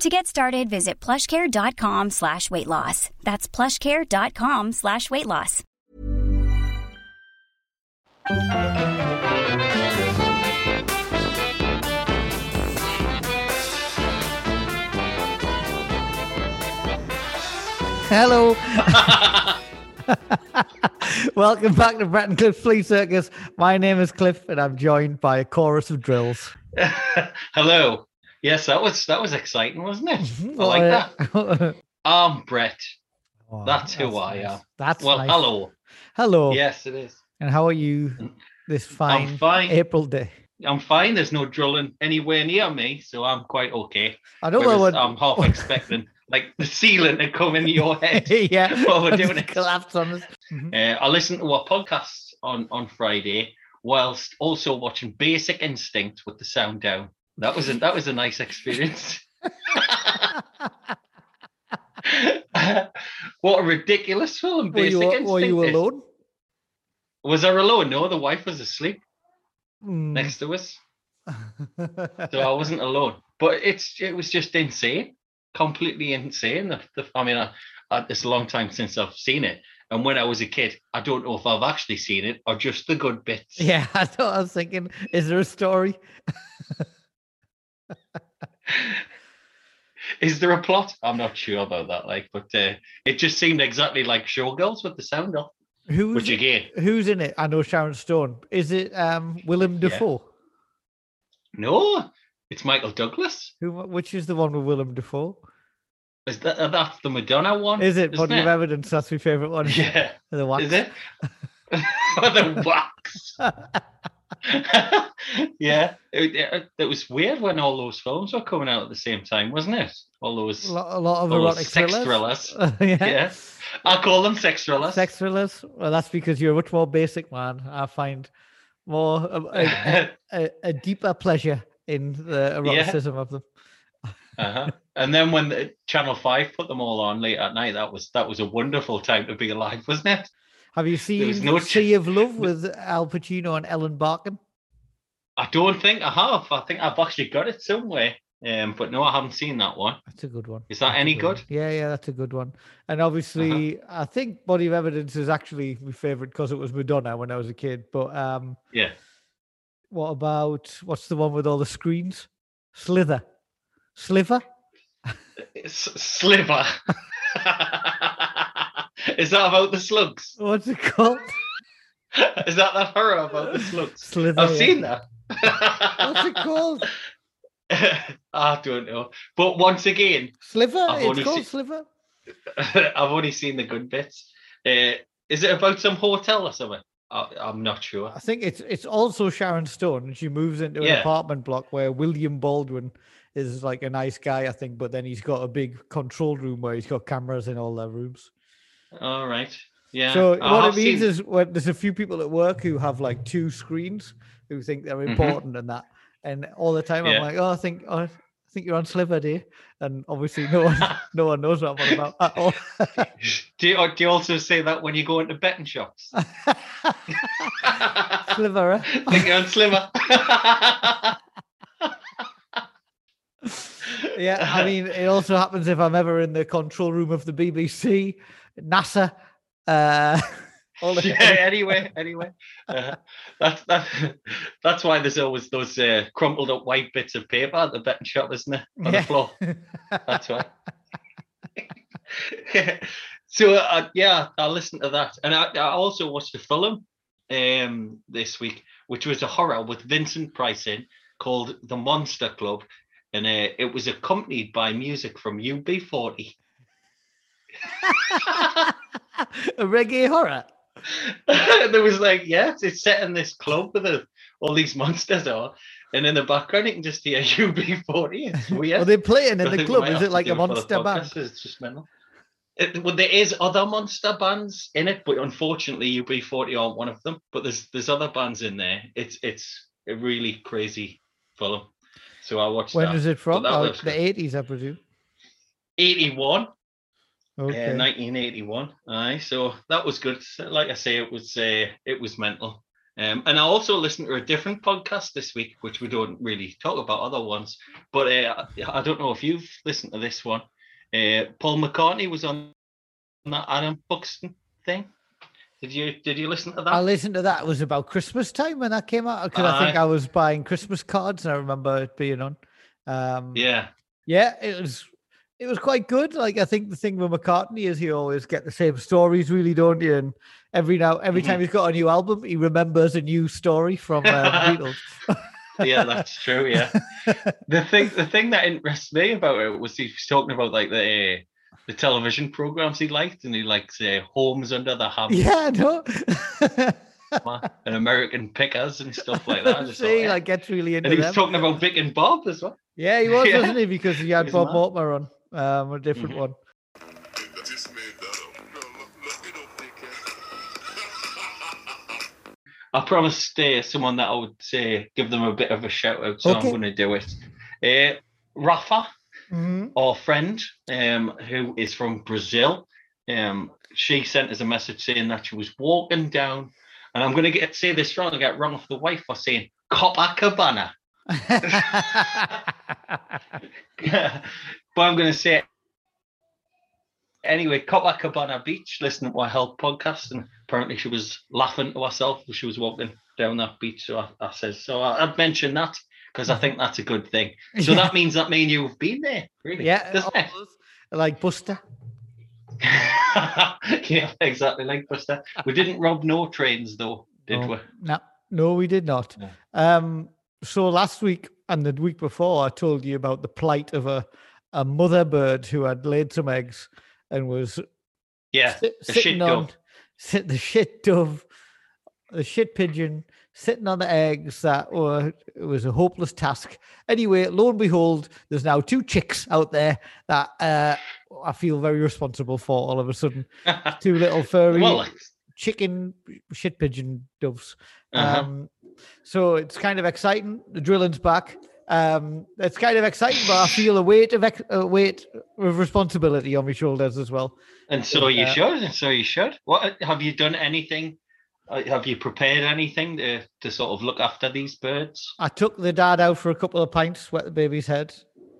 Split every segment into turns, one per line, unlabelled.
To get started, visit plushcare.com slash weight loss. That's plushcare.com slash weight loss.
Hello. Welcome back to Brett and Cliff Flea Circus. My name is Cliff, and I'm joined by a chorus of drills.
Hello. Yes, that was that was exciting, wasn't it?
Mm-hmm.
I like that. I'm Brett.
Oh,
That's who I am.
That's
well,
nice.
hello.
Hello.
Yes, it is.
And how are you this fine,
fine.
April day?
I'm fine. There's no drilling anywhere near me, so I'm quite okay.
I don't know what.
I'm half expecting like the ceiling to come in your head
yeah.
while we're doing it.
Collapse on us. Mhm.
Uh, I listened to a podcast on on Friday whilst also watching Basic Instinct with the sound down. That was a, that was a nice experience. what a ridiculous film!
Were you, were you alone?
Was I alone? No, the wife was asleep
Mm.
next to us, so I wasn't alone. But it's it was just insane, completely insane. The, the, I mean, I, I, it's a long time since I've seen it, and when I was a kid, I don't know if I've actually seen it or just the good bits.
yeah, I thought I was thinking, is there a story?
Is there a plot? I'm not sure about that. Like, but uh, it just seemed exactly like Showgirls with the sound off.
Who's
Which again,
who's in it? I know Sharon Stone. Is it um Willem
Yeah.
Dafoe?
no, it's Michael Douglas.
Who? Which is the one with Willem Dafoe?
Is that uh, that's the Madonna one?
Is it Body of Evidence? That's my favorite one.
Yeah,
The wax.
is it? the wax. yeah, it, it, it was weird when all those films were coming out at the same time, wasn't it? All those,
A lot, a lot of erotic
sex
thrillers.
thrillers.
yeah.
Yeah, I call them sex thrillers.
Sex thrillers. Well, that's because you're a much more basic man. I find more a, a, a, a deeper pleasure in the eroticism of them.
Uh-huh. And then when the, Channel Five put them all on late at night, that was that was a wonderful time to be alive, wasn't it?
Have you seen
no ch-
of Love with Al Pacino and Ellen Barkin?
I don't think I have. I think I've actually got it somewhere, um, but no, I haven't seen that one.
That's a good one.
Is that
That's
any good? Uh-huh.
Yeah, yeah, that's a good one. And obviously, I think Body of Evidence is actually my favorite because it was Madonna when I was a kid. But um,
Yeah.
what about what's the one with all the screens? Slither, Sliver.
S- Sliver. Is that about the slugs?
What's it called?
Is that that horror about the slugs?
Slither.
I've
yeah.
seen that.
What's it called?
I don't know. But once again,
Sliver.
I've
It's
only
called
seen-
Sliver.
I've only seen the good bits. Uh, is it about some hotel or something? I, I'm not sure.
I think it's it's also Sharon Stone, and she moves into an
Yeah.
apartment block where William Baldwin is like a nice guy, I think, but then he's got a big control room where he's got cameras in all their rooms.
All right. Yeah.
So what it means
seen-
is when there's a few people at work who have like two screens who think they're important and that, and all the time
Mm-hmm. Yeah.
I'm like, oh, I think oh, I think you're on Sliver Day, and obviously no one no one knows what I'm about at all.
do you, do you also say that when you go into betting shops?
Sliver. eh?
Think you're on Sliver.
Yeah, I mean, it also happens if I'm ever in the control room of the BBC, NASA. Uh, all the
yeah. Anyway, anyway, uh, that's that, that's why there's always those uh, crumpled up white bits of paper at the betting shop, isn't it? On
Yeah.
the floor. That's why. so uh, yeah, I listened to that, and I, I also watched a film um this week, which was a horror with Vincent Price in called The Monster Club, and uh, it was accompanied by music from UB40.
a reggae horror.
there was like, yeah, it's set in this club with a, all these monsters are, and in the background you can just hear UB40. It's weird.
Are they playing in the club? Is it like a monster band?
It's just mental. It, well, there is other monster bands in it, but unfortunately, UB40 aren't one of them. But there's there's other bands in there. It's it's a really crazy film. So I watched.
When
that.
is it from? Oh, the eighties, I presume.
Eighty-one.
Okay.
Uh, 1981. Aye, so that was good. Like I say, it was uh, it was mental. Um, and I also listened to a different podcast this week, which we don't really talk about other ones. But uh, I don't know if you've listened to this one. Uh, Paul McCartney was on that Adam Buxton thing. Did you did you listen to that?
I listened to that. It was about Christmas time when that came out because I think I was buying Christmas cards and I remember it being on. Um,
yeah,
yeah, it was it was quite good. Like I think the thing with McCartney is he always get the same stories, really, don't you? And every now every time mm-hmm. he's got a new album, he remembers a new story from uh, Beatles.
yeah, that's true. Yeah, the thing the thing that interests me about it was he was talking about like the the television programs he liked, and he likes uh, Homes Under the Hammer.
Yeah, no.
and American Pickers and stuff like that.
I See, like gets really into.
And he
was
talking about Vic and Bob as well.
Yeah, he was, yeah. wasn't he? Because he had He's Bob Mortimer on um, a different mm-hmm. one.
I promised uh, someone that I would say give them a bit of a shout out, so okay. I'm going to do it. Uh, Rafa,
mm-hmm.
our friend, um, who is from Brazil, um, she sent us a message saying that she was walking down, and I'm going to get say this wrong, I get wrong off the wife for saying Copacabana. but I'm going to say anyway, Copacabana Beach, listening to our health podcast, and apparently she was laughing to herself as she was walking down that beach. So I, I says, so I, would mention that because I think that's a good thing. So that means that me and you have been there, really.
Yeah, like Buster.
yeah, exactly like Buster. We didn't rob no trains though, did
no,
we?
No, no, we did not. No. Um, so last week and the week before, I told you about the plight of a a mother bird who had laid some eggs and was
yeah si- sitting on
sit, the shit dove, the shit pigeon sitting on the eggs that were it was a hopeless task. Anyway, lo and behold, there's now two chicks out there that uh, I feel very responsible for all of a sudden. two little furry well, chicken shit pigeon doves. Uh-huh. Um, so it's kind of exciting. The drilling's back. Um, it's kind of exciting, but I feel a weight of a weight of responsibility on my shoulders as well.
And so you uh, should. And so you should. What have you done? Anything? Have you prepared anything to to sort of look after these birds?
I took the dad out for a couple of pints, wet the baby's head.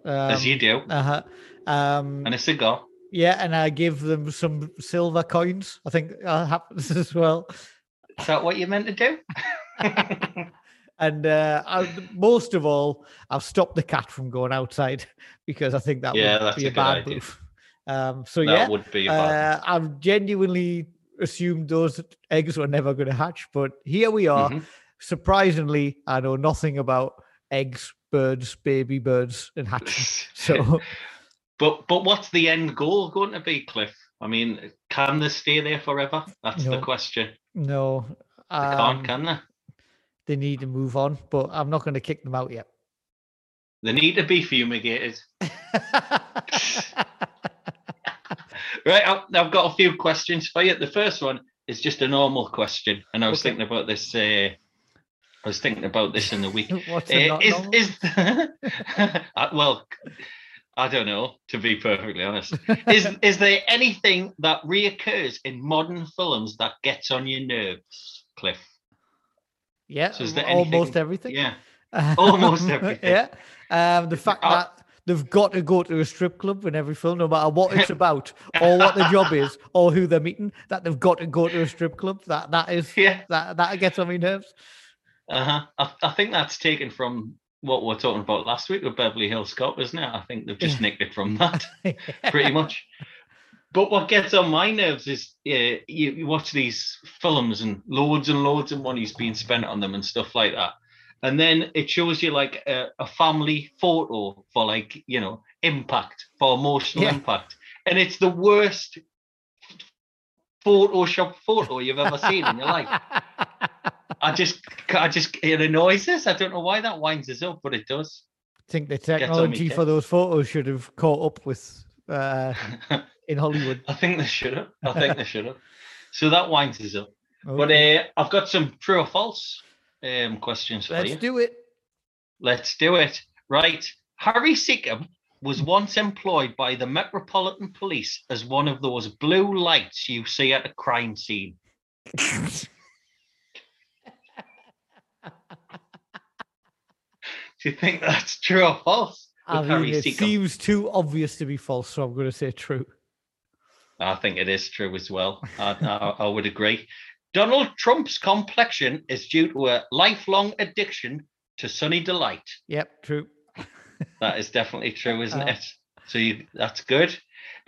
Um, As you do.
Uh huh. Um,
and a cigar.
Yeah, and I give them some silver coins. I think that happens as well.
Is that what you meant to do?
and uh, I, most of all, I've stopped the cat from going outside because I think that yeah, would be a, a bad idea. move. Um, so
that
yeah,
would be uh,
I've genuinely assumed those eggs were never going to hatch, but here we are. Mm-hmm. Surprisingly, I know nothing about eggs, birds, baby birds, and hatching. So
but but what's the end goal going to be, Cliff? I mean, can they stay there forever? That's no, the question.
No,
they um, can't, can they?
They need to move on, but I'm not going to kick them out yet.
They need to be fumigated. right, I've got a few questions for you. The first one is just a normal question, and I was okay. thinking about this. Uh, I was thinking about this in the week.
What's uh, is, is
uh, well, I don't know, to be perfectly honest. is is there anything that reoccurs in modern films that gets on your nerves, Cliff?
Yeah, so almost everything.
Yeah, almost everything.
yeah, um, the fact uh, that they've got to go to a strip club in every film, no matter what it's about, or what the job is, or who they're meeting. That they've got to go to a strip club. That that is yeah. That that gets on my nerves.
Uh huh. I, I think that's taken from what we are talking about last week with Beverly Hills Cop, isn't it? I think they've just nicked it from that, pretty much. But what gets on my nerves is yeah, you, you watch these films and loads and loads of money's being spent on them and stuff like that. And then it shows you like a, a family photo for like, you know, impact, for emotional
Yeah.
impact. And it's the worst Photoshop photo you've ever seen in your life. I just, I just, it annoys us. I don't know why that winds us up, but it does.
i think the technology for those photos should have caught up with uh, in Hollywood.
I think they should have. I think they should have. So that winds us up. But uh, I've got some true or false um, questions for
Let's
you.
do it.
Let's do it. Right. Harry Secombe was once employed by the Metropolitan Police as one of those blue lights you see at a crime scene. Do you think that's true or false?
I mean, it
Secombe?
seems too obvious to be false, so I'm going to say true.
I think it is true as well. I, I, I would agree. Donald Trump's complexion is due to a lifelong addiction to sunny delight.
Yep, true.
That is definitely true, isn't
Uh.
it? So you, that's good.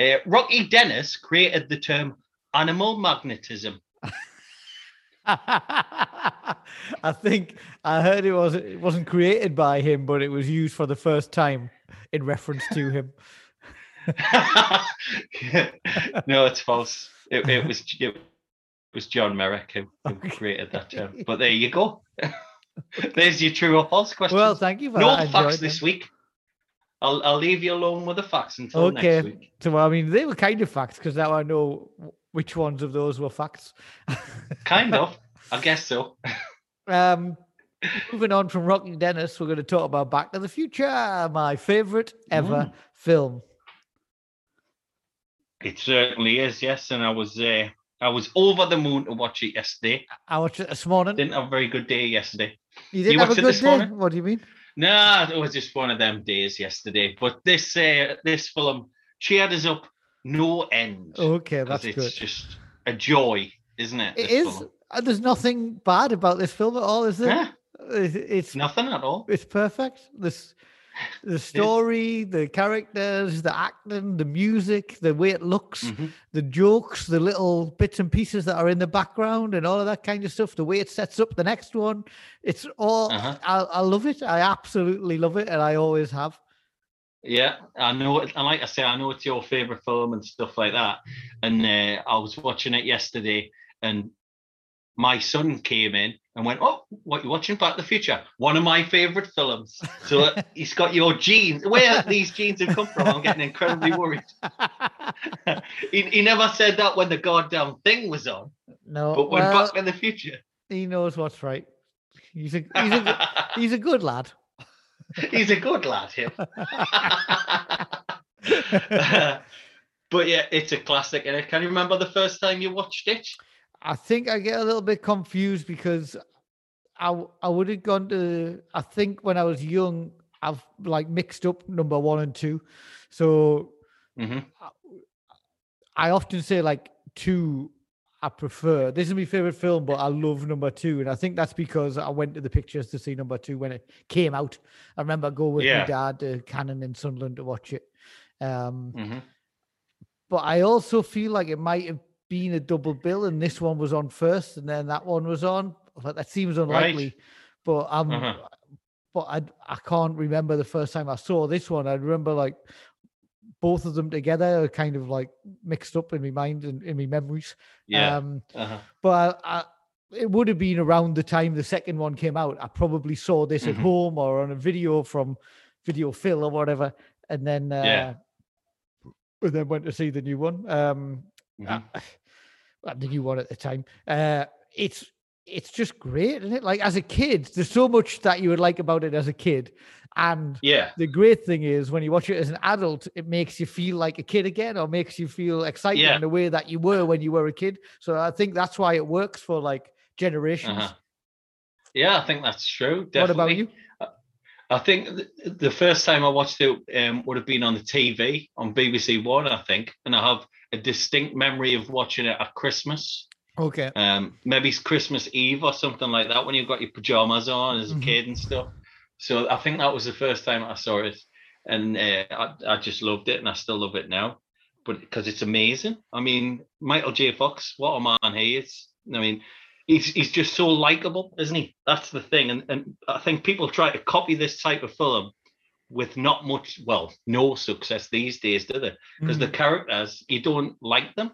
Uh, Rocky Dennis created the term animal magnetism.
I think I heard it was it wasn't created by him, but it was used for the first time in reference to him.
no, it's false. It, it was it was John Merrick who, who
Okay.
created that term. But there you go. There's your true or false question.
Well, thank you for
no
that.
Facts this
them.
week. I'll I'll leave you alone with the facts until
Okay.
next week.
So I mean, they were kind of facts because now I know which ones of those were facts.
Kind of. I guess so.
Um, moving on from Rocky Dennis, we're going to talk about Back to the Future, my favorite ever
Mm.
film.
It certainly is, yes. And I was uh, I was over the moon to watch it yesterday.
I watched it this morning.
Didn't have a very good day yesterday.
you didn't
you
have a good day.
morning?
What do you mean?
No, it was just one of them days yesterday. But this uh, this film cheered us up no end.
Okay, that's
it's
good.
just a joy, isn't it?
It is.
film?
uh, There's nothing bad about this film at all, is there?
Huh?
It- It's
Nothing at all.
it's perfect. This the story, the characters, the acting, the music, the way it looks,
Mhm.
the jokes, the little bits and pieces that are in the background, and all of that kind of stuff. The way it sets up the next one, it's all.
Uh-huh.
I, I love it. I absolutely love it, and I always have.
Yeah, I know. it- And like I say, I know it's your favorite film and stuff like that. And uh, I was watching it yesterday, and my son came in and went, "Oh, what you watching? Back to the Future, one of my favorite films." So he's got your genes. Where these genes have come from? I'm getting incredibly worried. he, he never said that when the goddamn thing was on,
no,
but when
well,
Back to the Future,
he knows what's right. He's a he's a he's a good lad.
he's a good lad, him. but yeah, it's a classic. And can you remember the first time you watched it?
I think I get a little bit confused because I I would have gone to I think when I was young I've like mixed up number one and two, so
hmm
I often say like two I prefer. This is my favorite film, but I love number two, and I think that's because I went to the pictures to see number two when it came out. I remember going with
Yeah.
my dad to Cannon in Sunderland to watch it. Um,
hmm
but I also feel like it might have been a double bill, and this one was on first, and then that one was on. But that seems unlikely. But um,
Uh-huh.
but I I can't remember the first time I saw this one. I remember like both of them together, are kind of like mixed up in my mind and in my memories.
Yeah.
Um,
uh-huh.
but I, I, it would have been around the time the second one came out. I probably saw this at
Mhm.
home or on a video from Video Phil or whatever, and then uh,
Yeah.
and then went to see the new one. Um, well, the new one at the time. Uh, it's it's just great, isn't it? Like as a kid, there's so much that you would like about it as a kid, and
Yeah.
the great thing is when you watch it as an adult, it makes you feel like a kid again, or makes you feel excited
Yeah.
in the way that you were when you were a kid. So I think that's why it works for like generations.
Uh-huh. Yeah, I think that's true. Definitely.
What about you?
I think the first time I watched it um, would have been on the TV on BBC One, I think, and I have a distinct memory of watching it at Christmas.
Okay.
Um, maybe it's Christmas Eve or something like that when you've got your pajamas on as a
Mhm.
kid and stuff. So I think that was the first time I saw it, and uh, I, I just loved it, and I still love it now. but because it's amazing. I mean, Michael J. Fox, what a man he is. I mean, he's he's just so likable, isn't he? That's the thing. And and I think people try to copy this type of film with not much, well, no success these days, do they? Because the
Mm.
characters, you don't like them.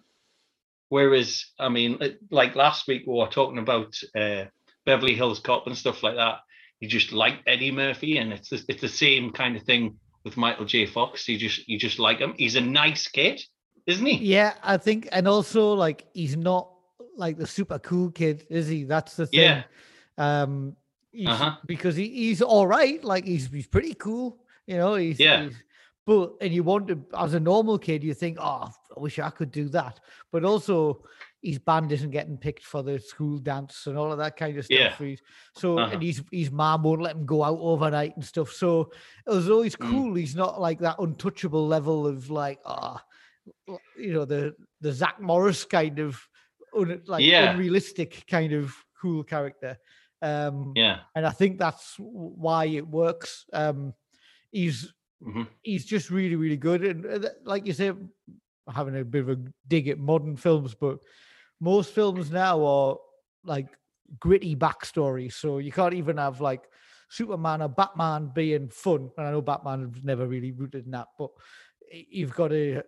Whereas, I mean, like- like last week we were talking about uh, Beverly Hills Cop and stuff like that. You just like Eddie Murphy, and it's the, it's the same kind of thing with Michael J. Fox. You just you just like him. He's a nice kid, isn't he?
Yeah, I think, and also like he's not like the super cool kid, is he? That's the thing.
Yeah.
Um, he's,
Uh-huh.
because he, he's all right. Like he's he's pretty cool, you know. He's
Yeah.
he's- but and you want to, as a normal kid, you think, oh, I wish I could do that. But also, his band isn't getting picked for the school dance and all of that kind of stuff.
Yeah.
He's, so
Uh-huh.
and his his mom won't let him go out overnight and stuff. So it was always
Mm.
cool. He's not like that untouchable level of like, ah, l- you know, the the Zach Morris kind of un, like
Yeah.
unrealistic kind of cool character. Um,
Yeah.
and I think that's why it works. Um, he's
Mhm.
he's just really really good, and uh, like you say, having a bit of a dig at modern films, but most films now are like gritty backstories, so you can't even have like Superman or Batman being fun. And I know Batman's never really rooted in that, but you've got to.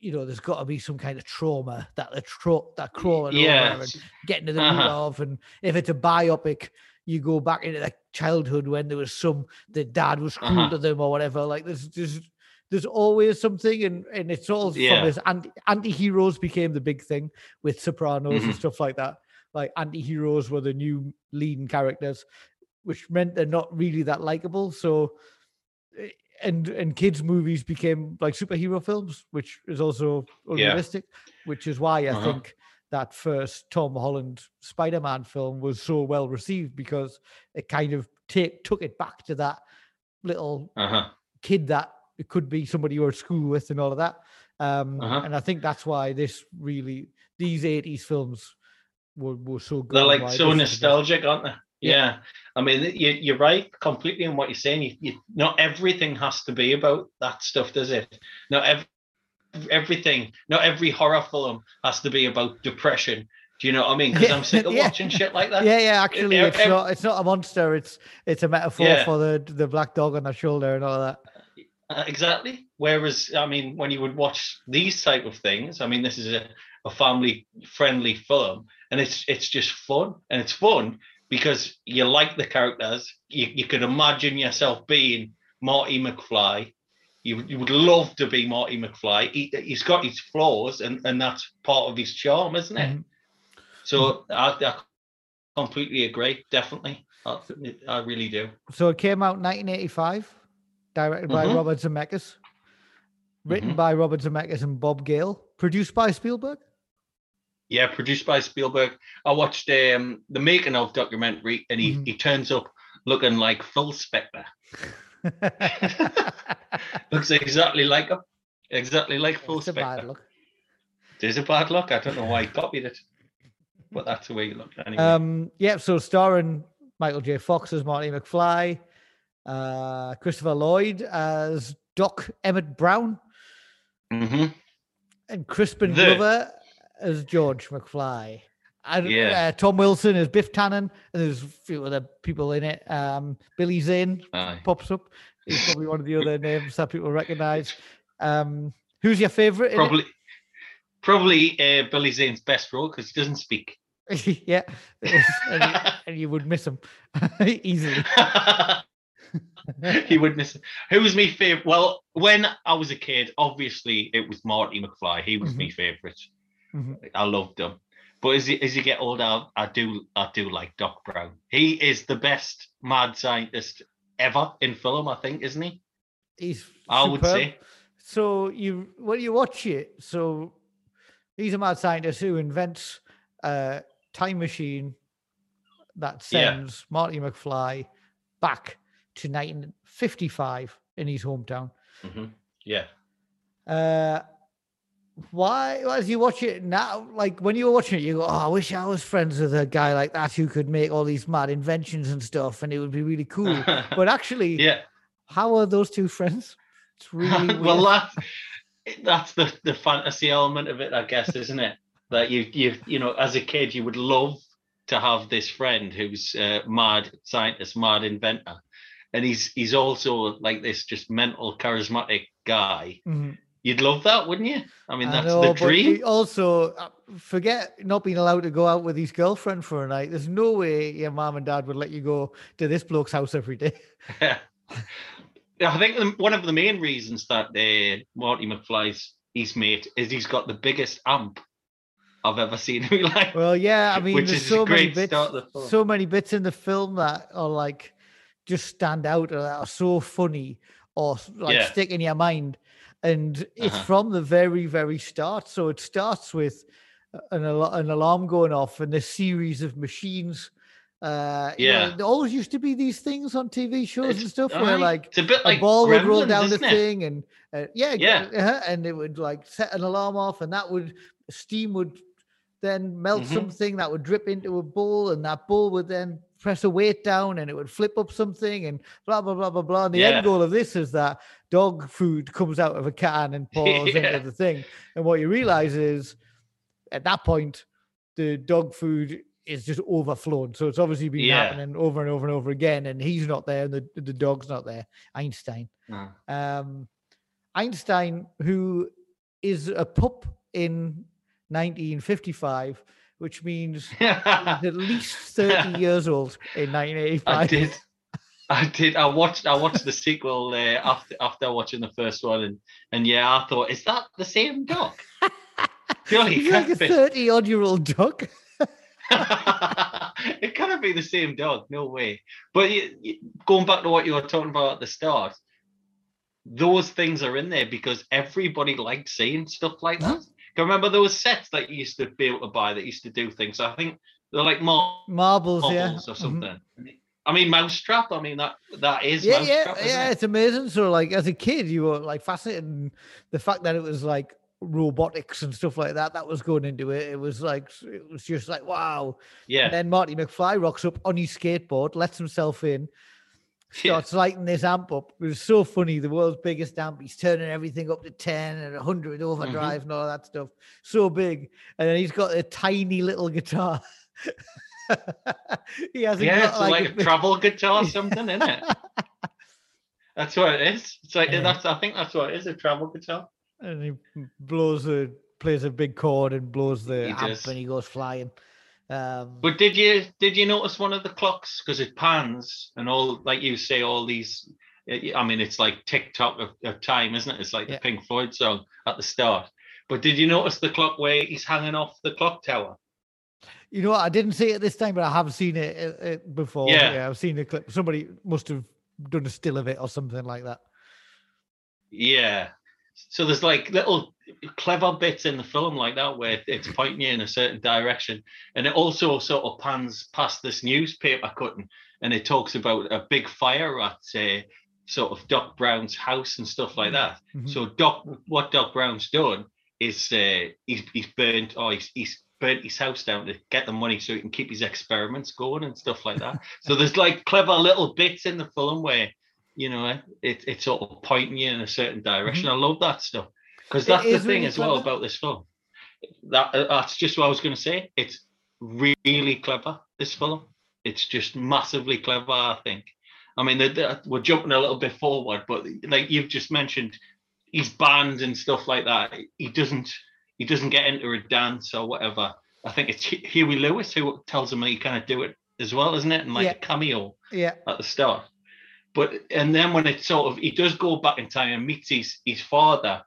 You know, there's got to be some kind of trauma that the tro- that crawling over
Yeah.
and getting to the root
Uh-huh.
of. And if it's a biopic, you go back into their childhood when there was some the dad was cruel
Uh-huh.
to them or whatever. Like there's there's there's always something, and and it's all
Yeah.
from this anti anti heroes became the big thing with Sopranos and
Mhm.
stuff like that. Like anti heroes were the new leading characters, which meant they're not really that likable. So. And and kids movies became like superhero films, which is also
Yeah.
unrealistic. Which is why I
Uh-huh.
think that first Tom Holland Spider-Man film was so well received because it kind of take took it back to that little
Uh-huh.
kid that it could be somebody you're at school with and all of that. Um,
Uh-huh.
And I think that's why this really these 80s films were, were so good.
They're like so
this is the best.
nostalgic, aren't they?
Yeah.
Yeah. I mean, you, you're right completely in what you're saying. You, you, not everything has to be about that stuff, does it? Not ev- everything, not every horror film has to be about depression. Do you know what I mean? Because
Yeah,
I'm sick of
yeah.
watching shit like that.
Yeah, yeah. Actually,
ev-
it's
ev-
not. It's not a monster. It's it's a metaphor
Yeah.
for the the black dog on the shoulder and all that.
Uh, exactly. Whereas, I mean, when you would watch these type of things, I mean, this is a, a family friendly film, and it's it's just fun, and it's fun because you like the characters. You you could imagine yourself being Marty McFly. You you would love to be Marty McFly. He, he's got his flaws, and and that's part of his charm, isn't it?
Mhm.
So I, I completely agree. Definitely, I, I really do.
So it came out 1985, directed by
Mhm.
Robert Zemeckis, written
Mhm.
by Robert Zemeckis and Bob Gale, produced by Spielberg.
Yeah, produced by Spielberg. I watched um, the making of documentary, and he,
Mhm.
he turns up looking like Phil Spector. Looks exactly like him, exactly like Phil
It's a bad
Spector.
look.
It is a bad look. I don't know why he copied it, but that's the way he looked anyway.
Um, yeah, so starring Michael J. Fox as Marty McFly, uh, Christopher Lloyd as Doc Emmett Brown,
hmm
and Crispin
The-
Glover as George McFly. And
Yeah.
uh, Tom Wilson as Biff Tannen, and there's a few other people in it. Um, Billy Zane
Aye.
pops up. He's probably one of the other names that people recognize. Um, who's your favorite?
Probably, probably uh, Billy Zane's best role because he doesn't speak.
yeah, and, you, and you would miss him easily.
he would miss. Who was my favorite? Well, when I was a kid, obviously it was Marty McFly. He was my favorite.
Mhm.
I loved them. But as you, as you get older, I, I do I do like Doc Brown. He is the best mad scientist ever in film. I think, isn't he?
He's
I would say.
So you when you watch it, so he's a mad scientist who invents a time machine that
Yeah.
sends Marty McFly back to 1955 in his hometown.
hmm Yeah.
Uh, why, as you watch it now, like when you were watching it, you go, "Oh, I wish I was friends with a guy like that who could make all these mad inventions and stuff, and it would be really cool." but actually,
yeah.
how are those two friends? It's really
well,
weird.
that that's the the fantasy element of it, I guess, isn't it? That you you you know, as a kid, you would love to have this friend who's a mad scientist, mad inventor, and he's he's also like this just mental charismatic guy.
Mhm.
You'd love that, wouldn't you? I mean,
I
that's
know,
the dream.
Also, uh, forget not being allowed to go out with his girlfriend for a night. There's no way your mom and dad would let you go to this bloke's house every day.
Yeah, I think the, one of the main reasons that uh, Marty McFly's his mate is he's got the biggest amp I've ever seen in my life.
Well, yeah, I mean, there's so many bits, so many bits in the film that are like just stand out or that are so funny or like
Yeah.
stick in your mind. And it's
Uh-huh.
from the very, very start. So it starts with an, al- an alarm going off and a series of machines. Uh, you know,
Yeah.
there always used to be these things on TV shows and
It's-
stuff where like
it's a bit like
a ball would roll down the
it?
thing and uh, yeah
Yeah.
uh-huh, and it would like set an alarm off and that would steam would then melt
Mhm.
something that would drip into a bowl and that bowl would then press a weight down and it would flip up something and blah blah blah blah blah and the
Yeah.
end goal of this is that dog food comes out of a can and pours
Yeah.
into the thing and what you realize is at that point the dog food is just overflowed so it's obviously been
Yeah.
happening over and over and over again and he's not there and the, the dog's not there einstein um, Einstein, who is a pup in 1955, which means at least 30 years old in 1985.
I did. I did. I watched. I watched the sequel uh, after after watching the first one, and and yeah, I thought, is that the same dog? Surely
like a 30 odd year old dog.
it cannot be the same dog. No way. But you, you- going back to what you were talking about at the start, those things are in there because everybody liked seeing stuff like that. Can remember those sets that you used to be able to buy that used to do things. I think they're like mar-
Marbles, yeah.
marbles or
Mhm.
something. I mean, Mousetrap. I mean that that is
Yeah, yeah, yeah.
it?
It's amazing. So, like, as a kid, you were like fascinated. in The fact that it was like robotics and stuff like that that was going into it. It was like, it was just like, wow.
Yeah.
And then Marty McFly rocks up on his skateboard, lets himself in,
Yeah.
starts lighting this amp up. It was so funny. The world's biggest amp. He's turning everything up to 10 and 100
Mm-hmm.
overdrive and all that stuff. So big. And then he's got a tiny little guitar. he hasn't
Yeah,
got
it's
like,
like,
a
a travel guitar or something, isn't it? That's what it is. It's like
Yeah.
that's. I think that's what it is. A travel guitar.
and he blows a plays a big chord and blows the
He
amp
does.
and he goes flying. Um,
But did you did you notice one of the clocks because it pans and all like you say all these? I mean, it's like TikTok of, of time, isn't it? It's like
Yeah.
the Pink Floyd song at the start. But did you notice the clock where he's hanging off the clock tower?
you know what? I didn't see it this time, but I have seen it uh, uh, before.
Yeah.
I've seen the clip. Somebody must have done a still of it or something like that.
Yeah. So there's like little clever bits in the film like that where it's pointing you in a certain direction. And it also sort of pans past this newspaper cutting and it talks about a big fire at uh, sort of Doc Brown's house and stuff like that.
Mhm.
So Doc, what Doc Brown's done is uh, he's, he's burnt or he's, he's burnt his house down to get the money so he can keep his experiments going and stuff like that. so there's like clever little bits in the film where you know it, it's sort of pointing you in a certain direction. I love that stuff because
Mm-hmm.
That's the thing
really
as well about this film. That uh, that's just what I was going to say. It's really clever. This film. It's just massively clever. I think. I mean, the, the, we're jumping a little bit forward, but like you've just mentioned, he's banned and stuff like that. He doesn't. He doesn't get into a dance or whatever. I think it's Hu- Huey Lewis who tells him he kind of do it as well, isn't it? And like
Yeah.
a cameo
Yeah.
at the start. But and then when it sort of he does go back in time and meets his his father,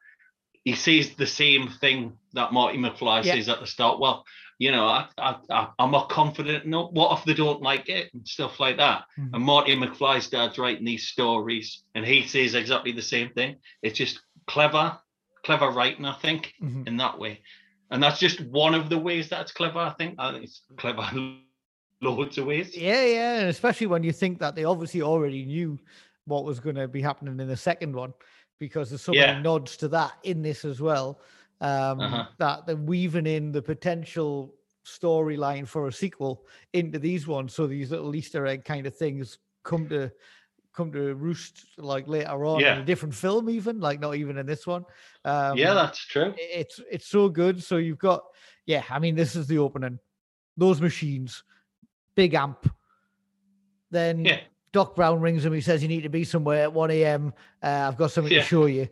he sees the same thing that Marty McFly
Yeah.
says at the start. Well, you know, I, I, I I'm not confident. No, what if they don't like it and stuff like that?
Mhm.
And Marty McFly's dad's writing these stories, and he says exactly the same thing. It's just clever, clever writing, I think,
Mhm.
in that way. And that's just one of the ways that's clever. I think. I think it's clever loads of ways.
Yeah, yeah, and especially when you think that they obviously already knew what was going to be happening in the second one, because there's so
Yeah.
many nods to that in this as well. Um,
Uh-huh.
That they're weaving in the potential storyline for a sequel into these ones, so these little Easter egg kind of things come to come to roost like later on
Yeah.
in a different film, even like not even in this one. Um,
yeah, that's true.
it's it's so good. So you've got yeah, I mean this is the opening. Those machines, big amp. Then
Yeah.
Doc Brown rings him. He says you need to be somewhere at one a.m. Uh, I've got something
Yeah. Uh-huh.
to show you.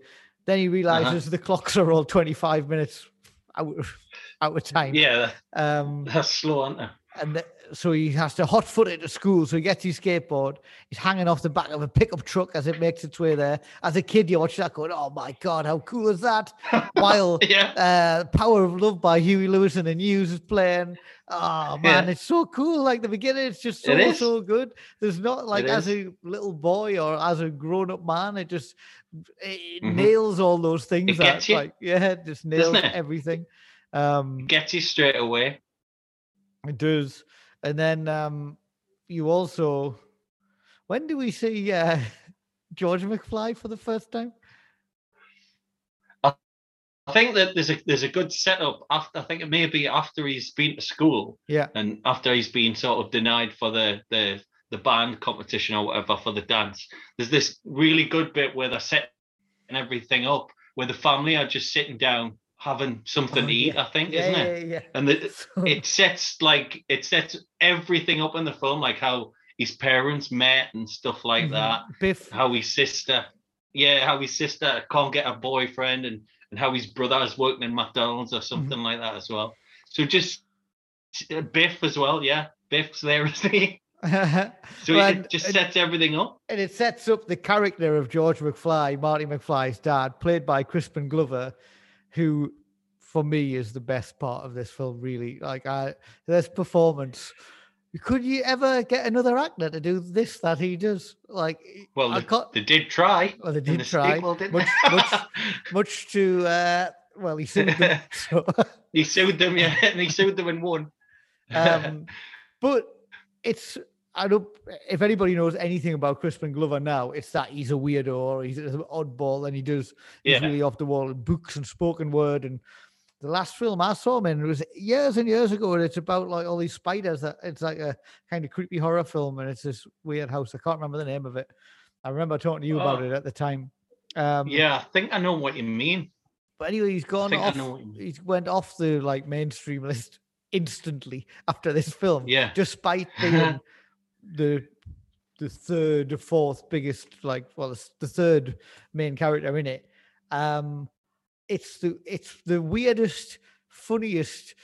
Then he realizes the clocks are all twenty five minutes out of, out of time.
Yeah,
Um,
that's slow, aren't they?
and so he has to hot foot it to school. So he gets his skateboard. He's hanging off the back of a pickup truck as it makes its way there. As a kid, you watch that going, "Oh my god, how cool is that?" While
Yeah.
uh, "Power of Love" by Huey Lewis and the News is playing. Oh man,
Yeah.
it's so cool. Like the beginning, it's just so
It
so good. There's not like
It
as
is.
a little boy or as a grown up man, it just it
Mhm.
nails all those things.
It
that,
gets you,
like yeah, it just nails
it?
everything. Um,
Gets you straight away.
it does. And then um you also when do we see uh George McFly for the first time?
I think that there's a there's a good setup after I think it may be after he's been to school
Yeah.
and after he's been sort of denied for the the the band competition or whatever for the dance. There's this really good bit where they're setting everything up where the family are just sitting down having something
Oh,
to eat,
yeah.
I think,
Yeah,
isn't it?
yeah,
And the.
So-
it sets like it sets everything up in the film, like how his parents met and stuff like
Mhm.
that.
Biff.
How his sister, yeah, how his sister can't get a boyfriend, and and how his brother is working in McDonald's
Mm-hmm.
or something like that as well. So just uh, Biff as well, yeah, Biff's there, isn't he? So
Well,
it just
and-
sets everything up.
and it sets up the character of George McFly, Marty McFly's dad, played by Crispin Glover, who for me is the best part of this film, really. Like I this performance. Could you ever get another actor to do this that he does? Like
Well, they, they did try.
well, they did try.
sequel,
much, much, much to uh well he sued them. So
he sued them, yeah, and he sued them and won.
um, but it's I don't. If anybody knows anything about Crispin Glover now, it's that he's a weirdo or he's an oddball, and he does he's really off the wall in books and spoken word. And the last film I saw him in was years and years ago, and it's about like all these spiders. That it's like a kind of creepy horror film, and it's this weird house. I can't remember the name of it. I remember talking to you about
Oh.
it at the time. Um,
yeah, I think I know what you mean.
but anyway, he's gone off.
know what you mean.
He went off the like mainstream list instantly after this film.
Yeah.
despite being the the third or fourth biggest, like well, the third main character in it. Um, it's the it's the weirdest, funniest,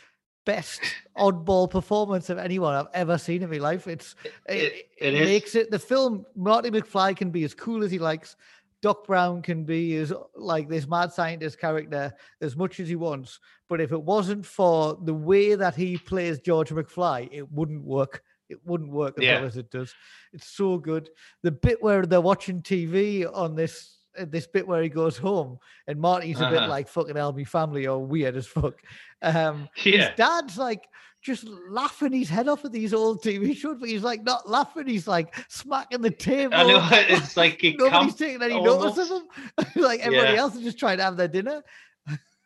best oddball performance of anyone I've ever seen in my life. It's it,
it is.
makes it the film. Marty McFly can be as cool as he likes. Doc Brown can be as like this mad scientist character as much as he wants. But if it wasn't for the way that he plays George McFly, it wouldn't work. It wouldn't work as
Yeah.
well as it does. It's so good. The bit where they're watching TV on this uh, this bit where he goes home and Marty's a bit
Uh-huh.
like fucking hell, family or weird as fuck. Um, his dad's like just laughing his head off at these old TV shows, but he's like not laughing. He's like smacking the table.
I know it's like it
Nobody's taking any
almost.
notice of him. like everybody
Yeah.
else is just trying to have their dinner.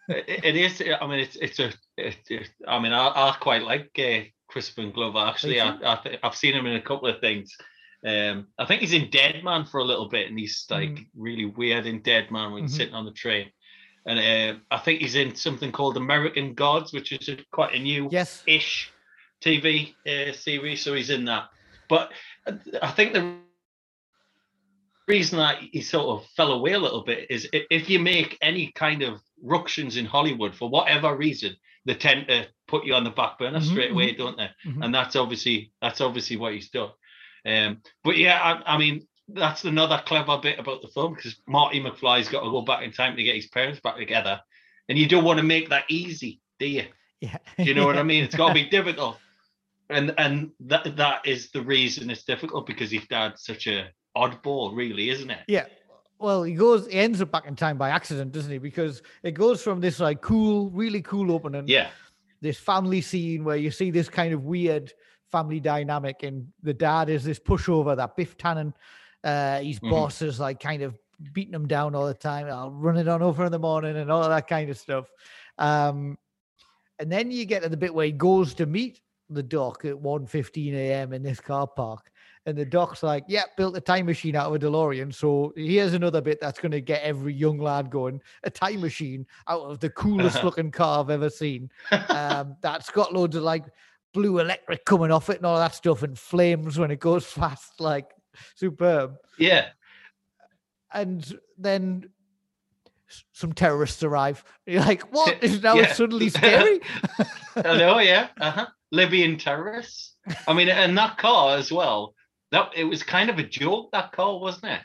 it it is. I mean, it's it's a. It, it, I mean, I, I quite like uh, Crispin Glover. Actually, I, I I've seen him in a couple of things. Um, I think he's in Dead Man for a little bit, and he's like
Mhm.
really weird in Dead Man when he's
Mhm.
sitting on the train. And uh, I think he's in something called American Gods, which is a, quite a new
Yes.
ish TV uh, series, so he's in that. But uh, I think the reason that he sort of fell away a little bit is if you make any kind of ructions in Hollywood for whatever reason, they tend to put you on the back burner
Mhm,
straight away, don't they?
Mhm.
And that's obviously that's obviously what he's done. Um, but yeah, I, I mean that's another clever bit about the film because Marty McFly's got to go back in time to get his parents back together, and you don't want to make that easy, do you?
Yeah.
Do you know what I mean? It's got to be difficult, and and that that is the reason it's difficult because his dad's such a oddball, really, isn't it?
Yeah. Well, he goes, he ends up back in time by accident, doesn't he? Because it goes from this like cool, really cool opening,
Yeah,
this family scene where you see this kind of weird family dynamic, and the dad is this pushover that Biff Tannen, uh, his
Mhm.
boss is like kind of beating him down all the time. I'll run it on over in the morning and all of that kind of stuff. Um, and then you get to the bit where he goes to meet the doc at 1.15 a.m. in this car park. And the doc's like, yeah, built a time machine out of a DeLorean. So here's another bit that's going to get every young lad going a time machine out of the coolest looking car I've ever seen. Um, that's got loads of like blue electric coming off it and all that stuff and flames when it goes fast. Like superb.
Yeah.
And then some terrorists arrive. You're like, what is now
Yeah.
suddenly scary?
Know, yeah. Uh-huh. Libyan terrorists. I mean, and that car as well. That it was kind of a joke. That call, wasn't it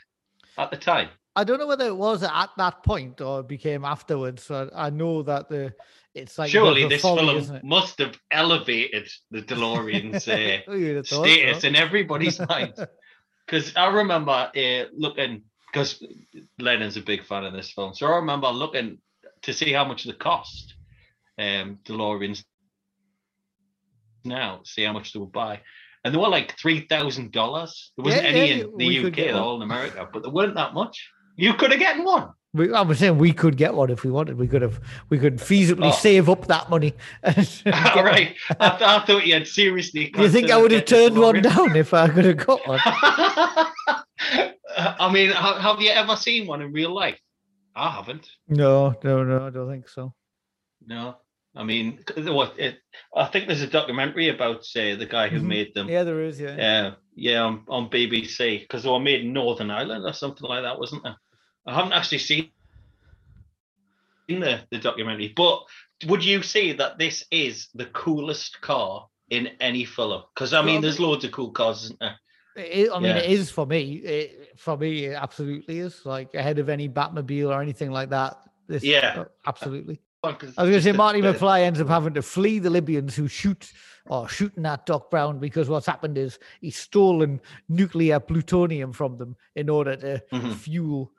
at the time?
I don't know whether it was at that point or it became afterwards. So I know that the it's like
Surely this
folly,
film must have elevated the DeLorean's uh,
you'd have thought
status
so.
in everybody's mind. Because I remember uh, looking, because Lennon's a big fan of this film, so I remember looking to see how much the cost. Um, DeLoreans now, see how much they would buy, and they were like three thousand dollars. There wasn't
Yeah,
any
yeah,
in the UK, they're all in America, but there weren't that much. You could have gotten one.
We, I was saying we could get one if we wanted. We could have. We could feasibly
Oh.
save up that money.
All right, I, th- I thought you had seriously.
You think I would have turned one down if I could have got one?
I mean, have you ever seen one in real life? I haven't.
No, no, no. I don't think so.
No, I mean, what? It, I think there's a documentary about uh, the guy who
Mhm.
made them.
Yeah, there is. Yeah.
Yeah, yeah, on, on BBC because they were made in Northern Ireland or something like that, wasn't there? I haven't actually seen the the documentary, but would you say that this is the coolest car in any film? Because I mean,
Well,
there's loads of cool cars, isn't there?
It, I mean,
Yeah.
it is for me. It, for me, it absolutely is. Like ahead of any Batmobile or anything like that. This,
Yeah.
uh, absolutely.
I
was going to say Marty McFly ends up having to flee the Libyans who shoot or shooting at Doc Brown because what's happened is he's stolen nuclear plutonium from them in order to
Mhm.
fuel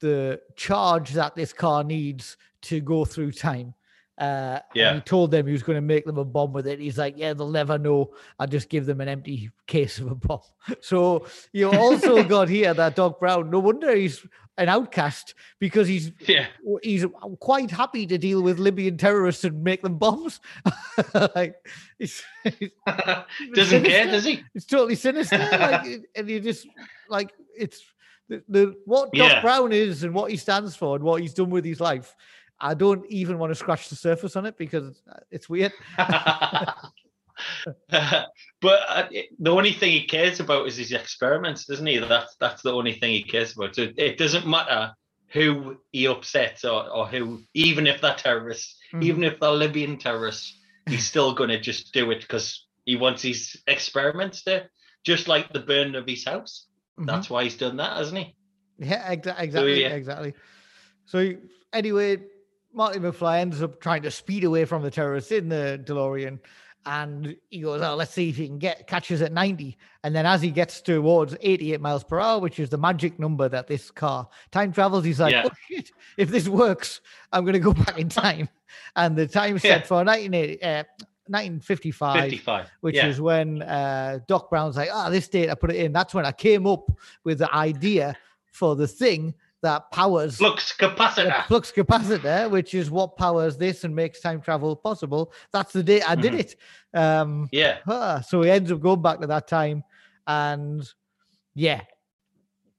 the charge that this car needs to go through time. Uh,
Yeah.
he told them he was going to make them a bomb with it. He's like, yeah, they'll never know. I just give them an empty case of a bomb. So you also got here that Doc Brown. No wonder he's an outcast because he's
Yeah,
he's quite happy to deal with Libyan terrorists and make them bombs. like it's, it's
doesn't care, does he?
it's totally sinister. like, and you just like it's the, the what Doc
Yeah.
Brown is and what he stands for and what he's done with his life. I don't even want to scratch the surface on it because it's weird.
but uh, the only thing he cares about is his experiments, doesn't he? That's that's the only thing he cares about. So it doesn't matter who he upsets or, or who, even if they're terrorists,
Mhm.
even if they're Libyan terrorists, he's still going to just do it because he wants his experiments to, just like the burning of his house.
Mhm.
That's why he's done that, hasn't he?
Yeah, exa- exactly,
yeah.
exactly. So anyway, Marty McFly ends up trying to speed away from the terrorists in the DeLorean, and he goes, "Oh, let's see if he can get catches at 90." And then as he gets towards 88 miles per hour, which is the magic number that this car time travels, he's like,
Yeah.
"Oh shit! If this works, I'm going to go back in time." and the time set
Yeah.
for 1980, uh, 1955
55.
which
yeah.
is when uh, Doc Brown's like, ah, this date I put it in. That's when I came up with the idea for the thing that powers
flux capacitor.
flux capacitor, which is what powers this and makes time travel possible. That's the day I did
Mhm.
it. Um,
Yeah.
ah, so he ends up going back to that time, and yeah,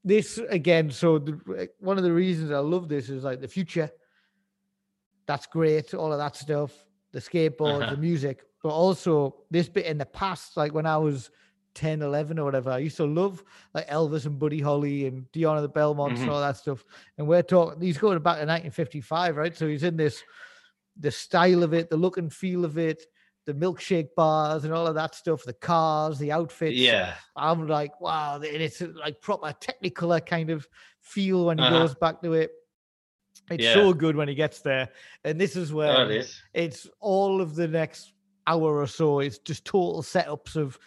this again. So the, one of the reasons I love this is like the future. That's great, all of that stuff, the skateboards,
Uh-huh.
the music, but also this bit in the past, like when I was 10, 11 or whatever, I used to love like Elvis and Buddy Holly and Dion of the Belmonts and
Mhm.
all that stuff. And we're talking, he's going back to 1955, right? So he's in this, the style of it, the look and feel of it, the milkshake bars and all of that stuff, the cars, the outfits.
Yeah.
I'm like, wow, and it's uh, like proper technicolor kind of feel when he
Uh-huh.
goes back to it. It's
Yeah.
so good when he gets there. And this is where
Oh, it is.
it's all of the next hour or so. It's just total setups of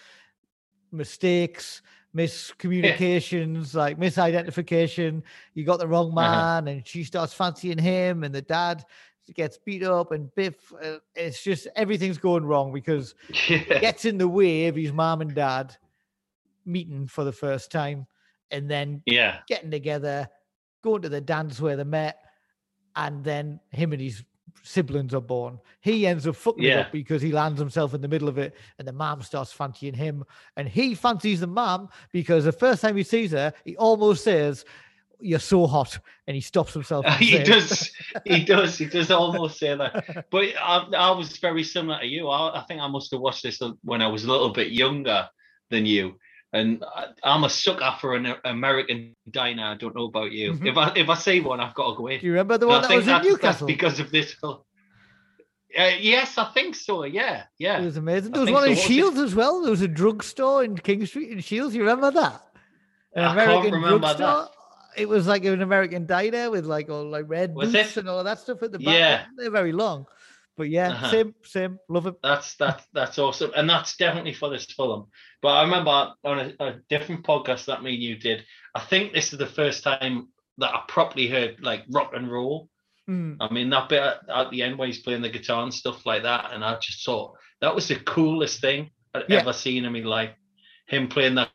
mistakes, miscommunications, like misidentification. You got the wrong
Uh-huh.
man, and she starts fancying him, and the dad gets beat up, and Biff. Uh, it's just everything's going wrong because
Yeah.
gets in the way of his mom and dad meeting for the first time, and then
yeah.
getting together, going to the dance where they met, and then him and his siblings are born. He ends up fucking it up because he lands himself in the middle of it, and the mom starts fancying him, and he fancies the mom because the first time he sees her, he almost says, "You're so hot," and he stops himself.
he
saying
does. He does. He does almost say that. But I, I was very similar to you. I, I think i must have watched this when i was a little bit younger than you and I, i'm a sucker for an american diner i don't know about you
Mhm.
if i if i see one i've got to go in
Do you remember the
And
one
I
that was in Newcastle?
because of this film. Uh, yes, I think so. Yeah, yeah.
It was amazing. There was one
so.
in
was?
Shields as well. There was a drugstore in King Street in Shields. You remember that? An
I
American drugstore. It was like an American diner with like all like red
Was
boots
it?
and all that stuff at the back.
Yeah.
They're very long. But yeah,
Uh-huh.
same, same. Love it.
That's that's that's awesome, and that's definitely for this film. But I remember on a, a different podcast that me and you did. I think this is the first time that I properly heard like rock and roll.
Mm.
I mean that bit at, at the end where he's playing the guitar and stuff like that, and I just thought that was the coolest thing I'd
Yeah.
ever seen in my life. Him playing that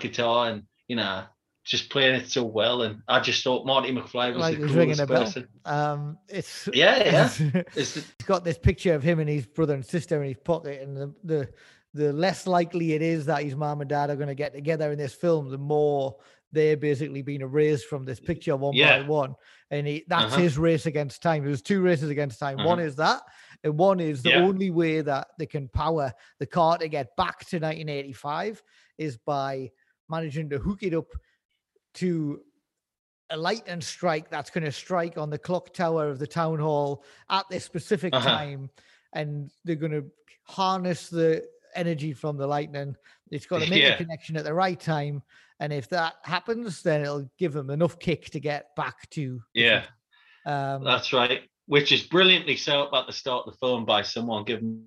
guitar and you know just playing it so well, and I just thought Marty McFly was
Like
the coolest person.
Um, it's
Yeah, yeah.
it's-
It's the-
he's got this picture of him and his brother and sister in his pocket, and the the, the less likely it is that his mom and dad are going to get together in this film, the more they're basically being erased from this picture one
Yeah.
by one. And he, that's
Uh-huh.
his race against time. There's two races against time. One is that, and one is the
Yeah.
only way that they can power the car to get back to 1985 is by managing to hook it up to a lightning strike that's going to strike on the clock tower of the town hall at this specific
Uh-huh.
time and they're going to harness the energy from the lightning it's got to make
Yeah.
a connection at the right time and if that happens then it'll give them enough kick to get back to
yeah.
um
That's right. Which is brilliantly set up at the start of the film by someone giving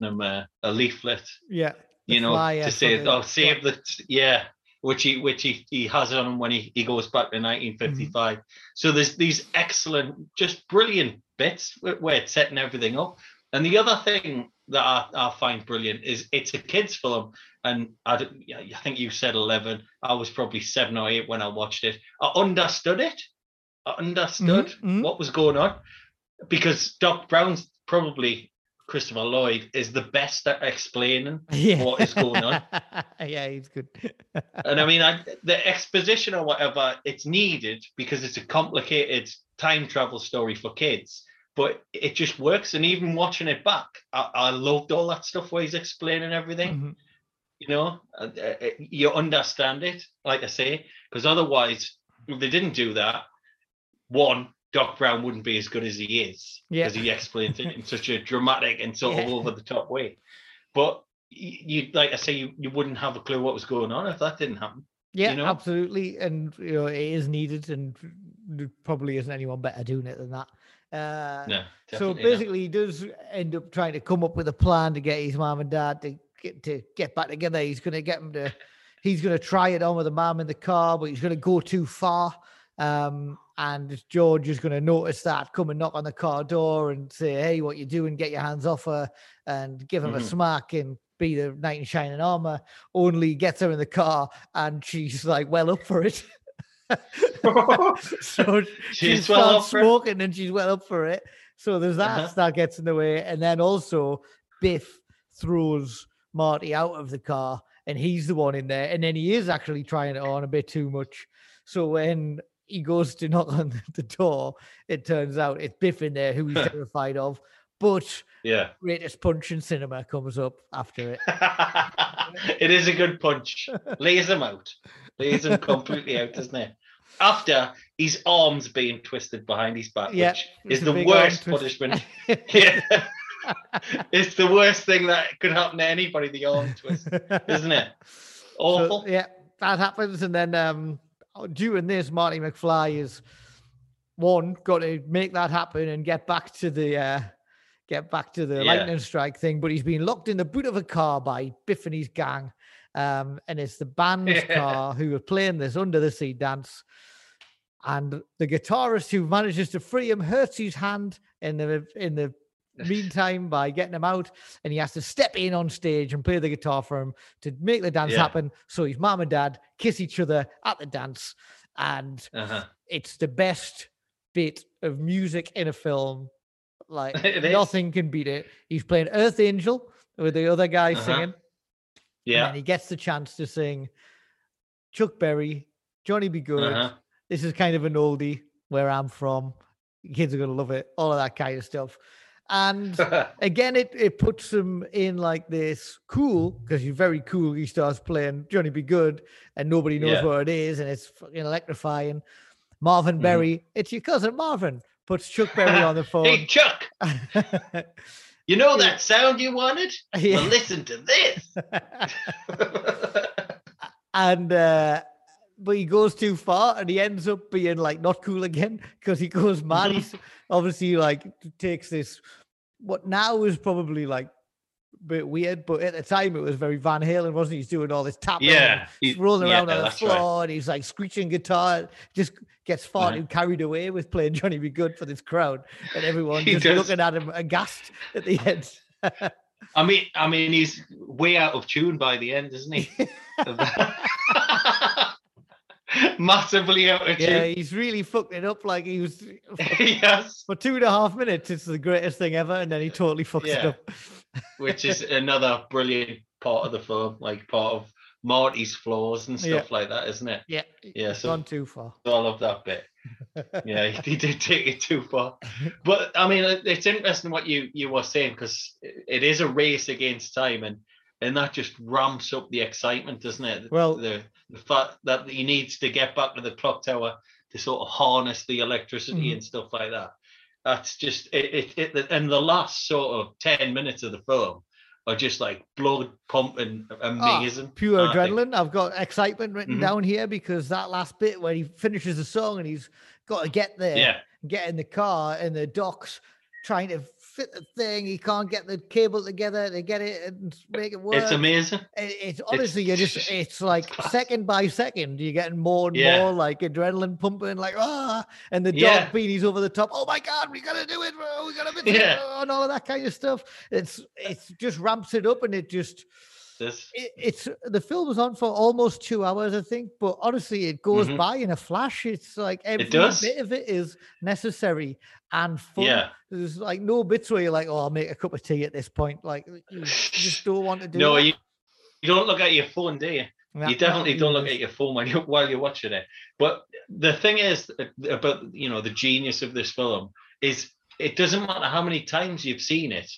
them a, a leaflet,
yeah
you know, to say, "Oh, save the yeah," which he which he, he has on him when he, he goes back to 1955. So there's these excellent, just brilliant bits where, it's setting everything up. And the other thing that I, I find brilliant is it's a kids film, and I, I think you said 11. I was probably seven or eight when I watched it. I understood it. I understood
mhm.
what was going on because Doc Brown's probably Christopher Lloyd is the best at explaining
yeah
what is going on.
yeah he's good
and I mean, I, the exposition or whatever, it's needed because it's a complicated time travel story for kids, but it just works. And even watching it back, I, I loved all that stuff where he's explaining everything.
Mhm.
You know, Uh, uh, you understand it, like I say, because otherwise, if they didn't do that, one, Doc Brown wouldn't be as good as he is
Yeah.
because he explains it in such a dramatic and sort of over the top way. But you, like I say, you, you wouldn't have a clue what was going on if that didn't happen.
Yeah, you
know?
absolutely, and you know it is needed, and probably isn't anyone better doing it than that. Uh,
No.
so
definitely not.
basically, he does end up trying to come up with a plan to get his mom and dad to get to get back together. He's going to get them to. He's going to try it on with the mom in the car, but he's going to go too far. Um, and George is going to notice that, come and knock on the car door and say, "Hey, what you doing? Get your hands off her!" and give him a
Mhm.
smack and be the knight in shining armor. Only gets her in the car, and she's like, "Well up for it." so she
She's well
starts
up for it.
smoking, and she's well up for it. So there's that
Uh-huh.
that gets in the way, and then also Biff throws Marty out of the car, and he's the one in there, and then he is actually trying it on a bit too much. So when he goes to knock on the door, it turns out it's Biff in there who he's terrified of. But
Yeah.
greatest punch in cinema comes up after it.
it is a good punch. Lays him out. Lays him completely out, doesn't it? After his arms being twisted behind his back,
Yeah,
which is the worst punishment. yeah. it's the worst thing that could happen to anybody, the arm twist, isn't it? Awful.
So, yeah, that happens, and then um, during this, Marty McFly is one got to make that happen and get back to the uh, get back to the
Yeah.
lightning strike thing. But he's been locked in the boot of a car by Biff and his gang, um, and it's the band's
Yeah.
car who are playing this under the sea dance. And the guitarist who manages to free him hurts his hand in the in the meantime by getting him out, and he has to step in on stage and play the guitar for him to make the dance
Yeah.
happen. So his mom and dad kiss each other at the dance, and
Uh-huh.
it's the best bit of music in a film Like nothing can beat it. He's playing Earth Angel with the other guy
Uh-huh.
singing.
Yeah.
then he gets the chance to sing Chuck Berry, Johnny B. Goode.
Uh-huh.
This is kind of an oldie where I'm from. Kids are gonna love it, all of that kind of stuff. And again, it it puts him in like this cool because he's very cool. He starts playing Johnny B. Goode, and nobody knows
Yeah.
what it is, and it's fucking electrifying. Marvin
Mhm.
Berry, it's your cousin Marvin, puts Chuck Berry on the phone. hey.
Chuck, you know that sound you wanted?
Yeah.
Well, listen to this.
and uh but he goes too far and he ends up being like not cool again because he goes mad. He's obviously like takes this what now is probably like a bit weird, but at the time it was very Van Halen, wasn't he? He's doing all this tapping,
Yeah,
he's
he-
rolling around
yeah,
on the
that's right.
floor, and he's like screeching guitar, just gets far
Uh-huh.
too carried away with playing Johnny B. Goode for this crowd, and everyone
He
just
does.
looking at him aghast at the end.
I mean, I mean, he's way out of tune by the end, isn't he? Massively out of
jail.
yeah,
he's really fucked it up. Like he was
yes,
for two and a half minutes. It's the greatest thing ever, and then he totally fucks it up.
which is another brilliant part of the film, like part of Marty's flaws and
Yeah.
stuff like that, isn't it?
Yeah,
Yeah, so-
gone too far.
I love that bit. Yeah, he did take it too far. But I mean, it's interesting what you you were saying because it is a race against time, and and that just ramps up the excitement, doesn't it?
Well-
the the fact that he needs to get back to the clock tower to sort of harness the electricity
Mhm.
and stuff like that. That's just it, it, it. And the last sort of ten minutes of the film are just like blood pumping, amazing.
Ah, pure
they?
adrenaline. I've got excitement written
Mhm.
down here because that last bit where he finishes the song and he's got to get there,
Yeah,
get in the car in the docks, trying to fit the thing. He can't get the cable together to get it and make it work.
it's amazing.
It- It's honestly, you're just, it's like second by second, you're getting more and
Yeah.
more like adrenaline pumping, like, ah, and the dog
Yeah.
beanie's over the top. Oh my God, we gotta do it. bro, We gotta be
Yeah.
and all of that kind of stuff. It's, it's just ramps it up and it just,
This,
it, it's the film was on for almost two hours, I think, but honestly, it goes
Mhm.
by in a flash. It's like every
does.
bit of it is necessary and fun.
yeah.
There's like no bits where you're like, oh, I'll make a cup of tea at this point. Like, you just don't want to do
No,
that.
you, you don't look at your phone, do you?
Nah,
you definitely don't look at your phone when you while you're watching it. But the thing is uh, about you know the genius of this film is it doesn't matter how many times you've seen it,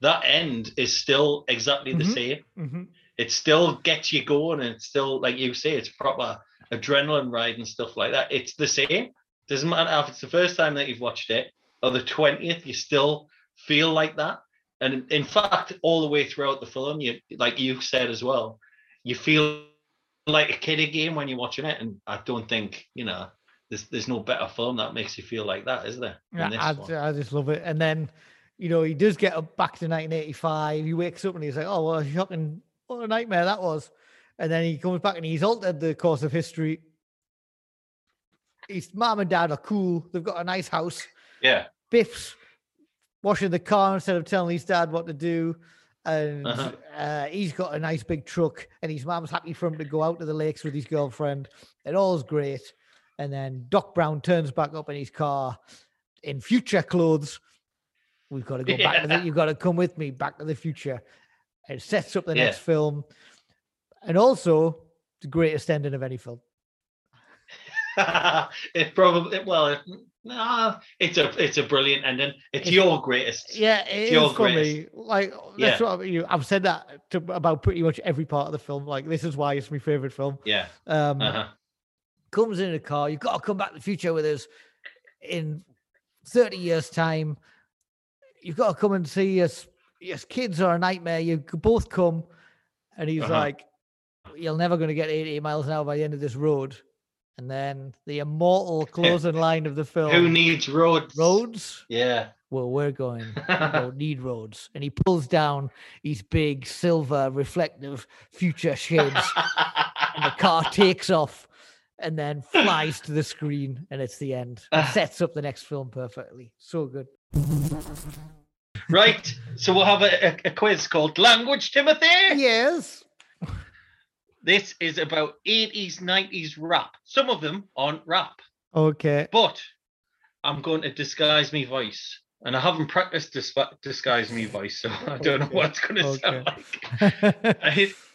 that end is still exactly the
Mhm.
same.
Mhm.
It still gets you going, and it's still like you say, it's proper adrenaline ride and stuff like that. It's the same. Doesn't matter if it's the first time that you've watched it or the twentieth, you still feel like that. And in- in fact, all the way throughout the film, you like you said as well, you feel like a kid again when you're watching it. And I don't think you know there's there's no better film that makes you feel like that, is there?
Yeah, I. I just love it. And then, you know, he does get up back to 1985. He wakes up and he's like, oh, well, shocking. What a nightmare that was. And then he comes back and he's altered the course of history. His mom and dad are cool. They've got a nice house.
yeah,
Biff's washing the car instead of telling his dad what to do. And
Uh-huh.
uh, he's got a nice big truck, and his mom's happy for him to go out to the lakes with his girlfriend. And all's great. And then Doc Brown turns back up in his car in future clothes. We've got to go back to the, you've got to come with me back to the future. It sets up the
Yeah.
next film. And also the greatest ending of any film.
it probably well, it, nah, it's a it's a brilliant ending. It's
It's-
your greatest.
Yeah, it
your
is for
greatest.
me. Like that's
Yeah.
what I mean, I've said that to about pretty much every part of the film. Like this is why it's my favorite film.
Yeah.
Um,
Uh-huh.
comes in a car. You've got to come back to the future with us in thirty years' time. You've got to come and see us. Yes, kids are a nightmare. You both come, and he's
Uh-huh.
like, "You're never going to get 80 miles an hour by the end of this road." And then the immortal closing line of the film:
Who needs roads?
roads?
Yeah.
well, we're going. We don't need roads. And he pulls down his big silver reflective future shades, and the car takes off and then flies to the screen, and it's the end. It sets up the next film perfectly. So good.
Right. So we'll have a, a, a quiz called Language Timothy.
Yes.
This is about 80s, 90s rap. Some of them aren't rap,
Okay.
but I'm going to disguise my voice And I haven't practiced dis- disguise me voice, so I don't know what it's going to sound like.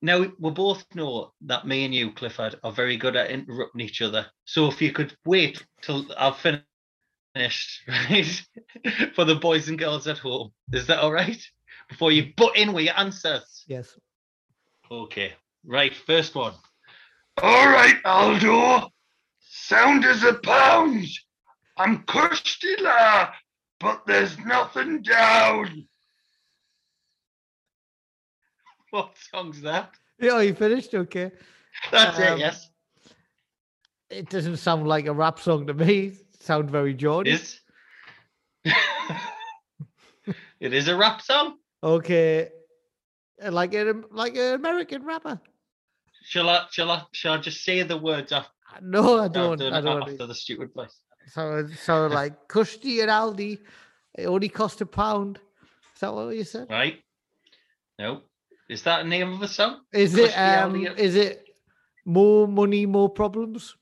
Now we both know that me and you, Clifford, are very good at interrupting each other. So if you could wait till I've finished, right, for the boys and girls at home, is that all right? Before you butt in with your answers.
yes.
Okay, right, first one.
All right, Aldo. Sound as a pound. I'm Kustila, but there's nothing down.
What song's that?
Yeah, you finished. Okay.
That's
Um,
it. Yes,
It doesn't sound like a rap song to me. Sound very Geordie.
is. it is a rap song.
Okay. Uh, Like an like an American rapper.
Shall I? Shall I? Shall I just say the words after,
No, I don't.
after,
I don't.
after the stupid voice?
So, so like Kushti and Aldi, it only cost a pound. Is that what you said?
Right? No. Is that the name of a song?
Is it um?
Aldi,
Is it more money, more problems?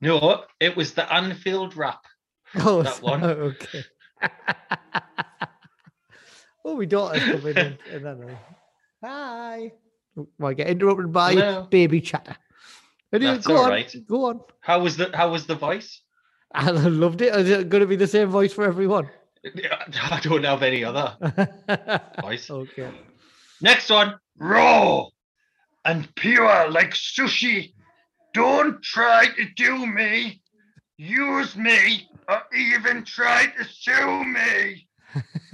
No, it was the Anfield rap.
Oh,
That
so-
one.
Okay. oh, my daughter's coming in. then, uh, Hi. Oh, I get interrupted by
Hello.
baby chatter. Anyway,
That's
go
all
on.
right.
Go on.
How was the How was the voice?
I loved it. Is it going to be the same voice for everyone?
I don't have any other voice.
okay.
Next one.
Raw and pure like sushi. Don't try to do me, use me, or even try to sue me.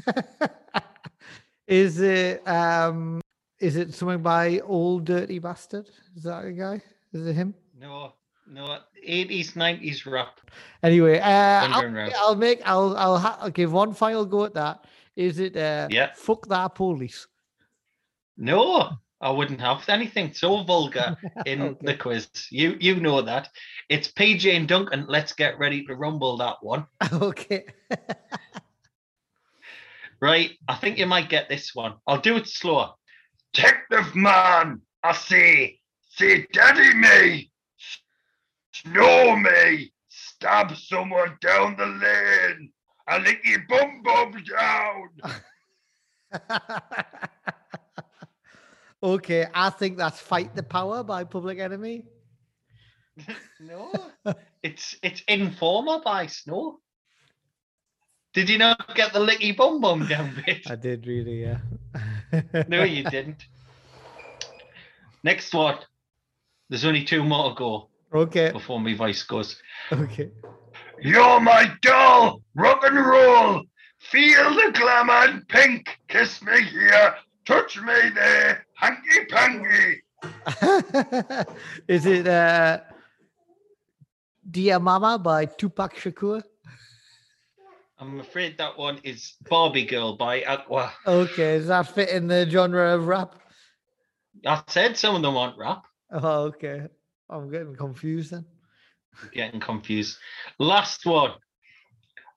is it um? Is it something by Ol' Dirty Bastard? Is that a guy? Is it him?
No, no. 80s, 90s rap.
Anyway, uh, I'll, I'll make. I'll. I'll, ha- I'll give one final go at that. Is it? Uh,
Yeah.
Fuck that police.
No, I wouldn't have anything so vulgar in oh,
the
quiz. You you know that. It's PJ and Duncan. Let's get ready to rumble that one.
okay.
Right. I think you might get this one. I'll do it slower.
Detective man, I see. See daddy me, snow me, stab someone down the lane, I lick your bum bum down.
okay, I think that's "Fight the Power" by Public Enemy.
No, it's it's Informer by Snow. Did you not get the licky bum bum down bit?
I did really, yeah.
No, you didn't. Next one. There's only two more to go
Okay.
before my voice goes.
Okay.
You're my doll, rock and roll. Feel the glamour and pink. Kiss me here, touch me there, hanky panky.
Is it uh, "Dear Mama" by Tupac Shakur?
I'm afraid that one is Barbie Girl by Aqua.
Okay, does that fit in the genre of rap?
I said some of them aren't rap.
Oh, okay. I'm getting confused then.
Getting confused. Last one.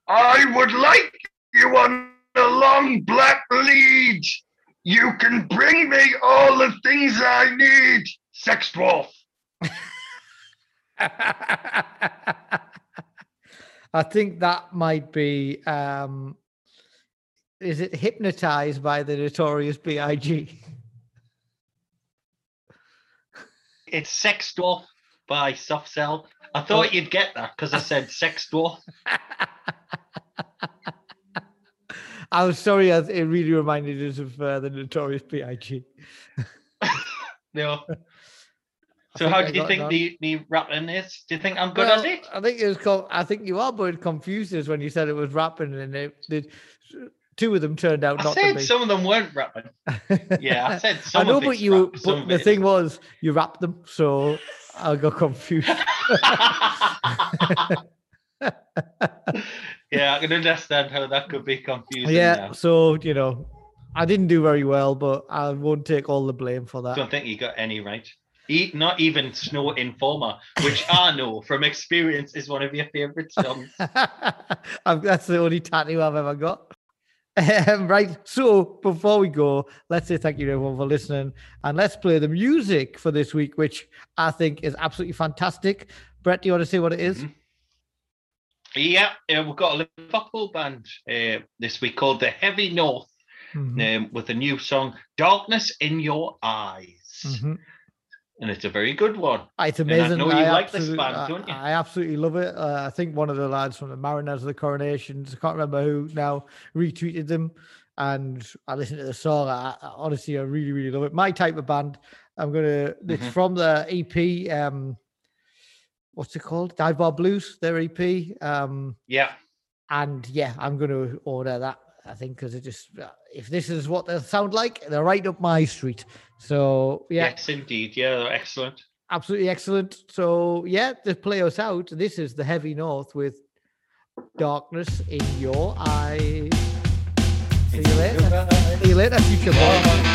I would like you on a long black lead. You can bring me all the things I need. Sex dwarf.
I think that might be. Um, is it hypnotized by the notorious B.I.G.?
It's Sex Dwarf by Soft Cell. I thought you'd get that because I said Sex Dwarf.
I'm sorry, it really reminded us of uh, the notorious B.I.G.
No. So how do you think the, the rapping is? Do you think I'm good
Well,
at it?
I think it was. Co- I think you are, but it confused us when you said it was rapping, and it, the, two of them turned out
I
not to
said
be.
some of them weren't rapping. Yeah, I said some.
I know,
of
but you.
rap,
But the thing was, you rapped them, so I got confused.
yeah, I can understand how that could be confusing.
yeah,
now.
so you know, I didn't do very well, but I won't take all the blame for that.
I don't think you got any right. E- not even Snow Informer, which I know from experience is one of your favorite songs.
That's the only tattoo I've ever got. Um, right. So before we go, let's say thank you to everyone for listening and let's play the music for this week, which I think is absolutely fantastic. Brett, do you want to say what it is?
Mhm. Yeah, uh, we've got a Liverpool band uh, this week called the Heavy North
Mhm,
um, with a new song, Darkness in Your Eyes.
mhm.
And it's a very good one.
Ah, It's
I
amazing.
know you like this band,
I-
don't you?
I absolutely love it. Uh, I think one of the lads from the Mariners of the Coronations, I can't remember who now, retweeted them. And I listened to the song. I, I honestly, I really, really love it. My type of band. I'm gonna. It's
Mhm.
from the EP. Um, what's it called? Dive Bar Blues. Their EP. Um,
Yeah.
and yeah, I'm going to order that. I think because it just uh, if this is what they sound like, they're right up my street. So yeah,
Yes, indeed. Yeah, they're excellent.
absolutely excellent. So yeah, to play us out, this is the Heavy North with Darkness in Your Eyes. See you later. See you later, future boy.